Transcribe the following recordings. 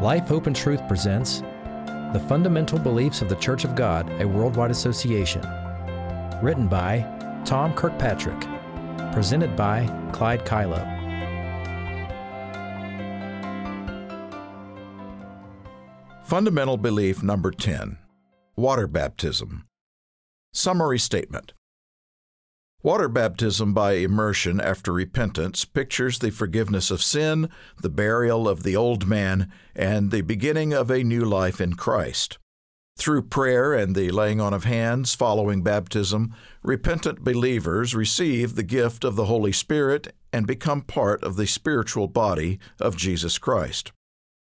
Life, Hope, and Truth presents The Fundamental Beliefs of the Church of God, a Worldwide Association. Written by Tom Kirkpatrick. Presented by Clyde Kilough. Fundamental belief number 10 Water baptism. Summary statement Water baptism by immersion after repentance pictures the forgiveness of sin, the burial of the old man, and the beginning of a new life in Christ. Through prayer and the laying on of hands following baptism, repentant believers receive the gift of the Holy Spirit and become part of the spiritual body of Jesus Christ.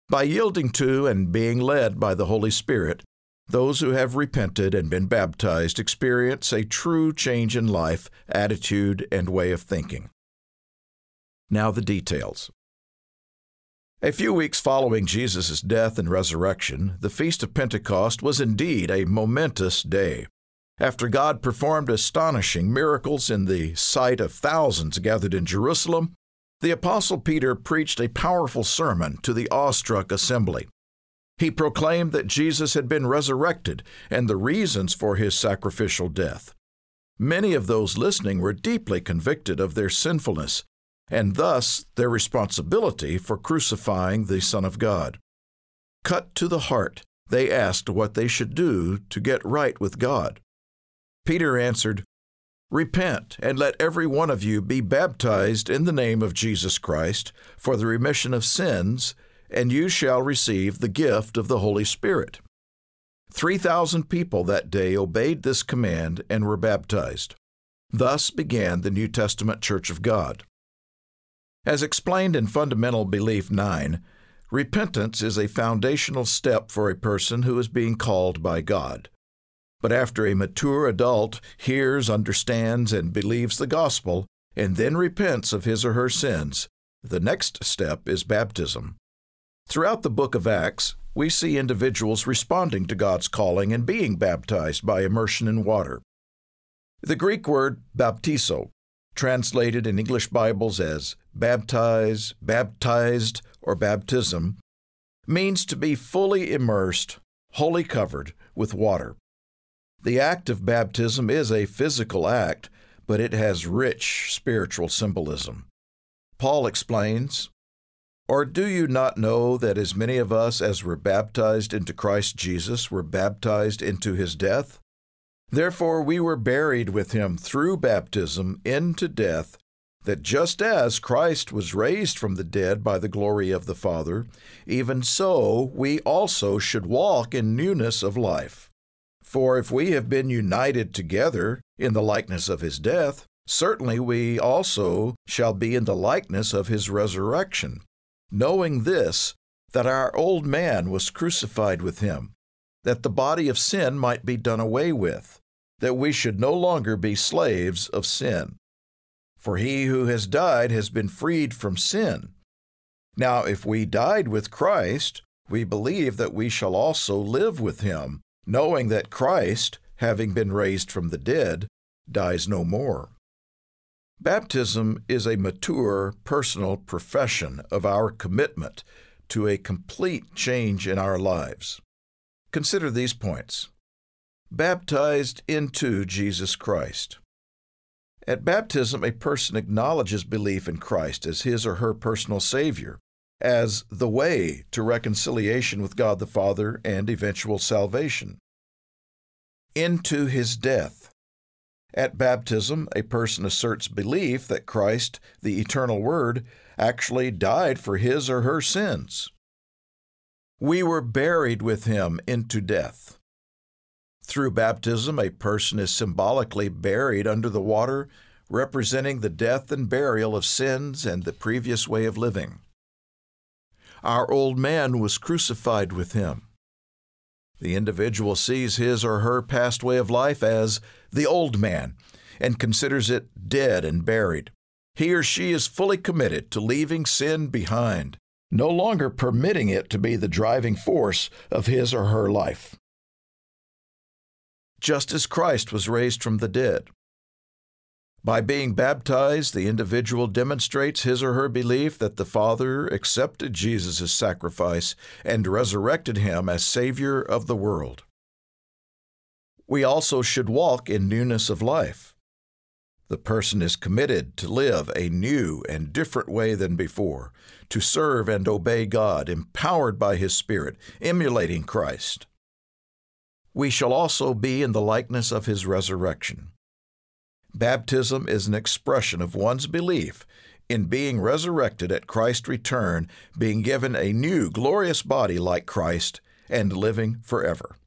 By yielding to and being led by the Holy Spirit, those who have repented and been baptized experience a true change in life, attitude, and way of thinking. Now, the details. A few weeks following Jesus' death and resurrection, the Feast of Pentecost was indeed a momentous day. After God performed astonishing miracles in the sight of thousands gathered in Jerusalem, the Apostle Peter preached a powerful sermon to the awestruck assembly. He proclaimed that Jesus had been resurrected and the reasons for his sacrificial death. Many of those listening were deeply convicted of their sinfulness and thus their responsibility for crucifying the Son of God. Cut to the heart, they asked what they should do to get right with God. Peter answered, Repent, and let every one of you be baptized in the name of Jesus Christ for the remission of sins and you shall receive the gift of the Holy Spirit. 3,000 people that day obeyed this command and were baptized. Thus began the New Testament Church of God. As explained in Fundamental Belief 9, repentance is a foundational step for a person who is being called by God. But after a mature adult hears, understands, and believes the gospel, and then repents of his or her sins, the next step is baptism. Throughout the book of Acts, we see individuals responding to God's calling and being baptized by immersion in water. The Greek word baptizo, translated in English Bibles as baptize, baptized, or baptism, means to be fully immersed, wholly covered with water. The act of baptism is a physical act, but it has rich spiritual symbolism. Paul explains or do you not know that as many of us as were baptized into Christ Jesus were baptized into his death? Therefore we were buried with him through baptism into death, that just as Christ was raised from the dead by the glory of the Father, even so we also should walk in newness of life. For if we have been united together in the likeness of his death, certainly we also shall be in the likeness of his resurrection knowing this, that our old man was crucified with him, that the body of sin might be done away with, that we should no longer be slaves of sin. For he who has died has been freed from sin. Now, if we died with Christ, we believe that we shall also live with him, knowing that Christ, having been raised from the dead, dies no more. Baptism is a mature, personal profession of our commitment to a complete change in our lives. Consider these points. Baptized into Jesus Christ. At baptism, a person acknowledges belief in Christ as his or her personal Savior, as the way to reconciliation with God the Father and eventual salvation. Into his death. At baptism, a person asserts belief that Christ, the eternal Word, actually died for his or her sins. We were buried with him into death. Through baptism, a person is symbolically buried under the water, representing the death and burial of sins and the previous way of living. Our old man was crucified with him. The individual sees his or her past way of life as the old man and considers it dead and buried. He or she is fully committed to leaving sin behind, no longer permitting it to be the driving force of his or her life. Just as Christ was raised from the dead. By being baptized, the individual demonstrates his or her belief that the Father accepted Jesus' sacrifice and resurrected him as Savior of the world. We also should walk in newness of life. The person is committed to live a new and different way than before, to serve and obey God, empowered by His Spirit, emulating Christ. We shall also be in the likeness of His resurrection. Baptism is an expression of one's belief in being resurrected at Christ's return, being given a new glorious body like Christ, and living forever.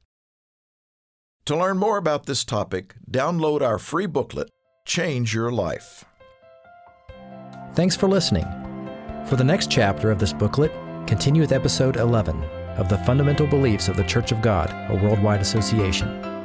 To learn more about this topic, download our free booklet, Change Your Life. Thanks for listening. For the next chapter of this booklet, continue with episode 11 of the Fundamental Beliefs of the Church of God, a Worldwide Association.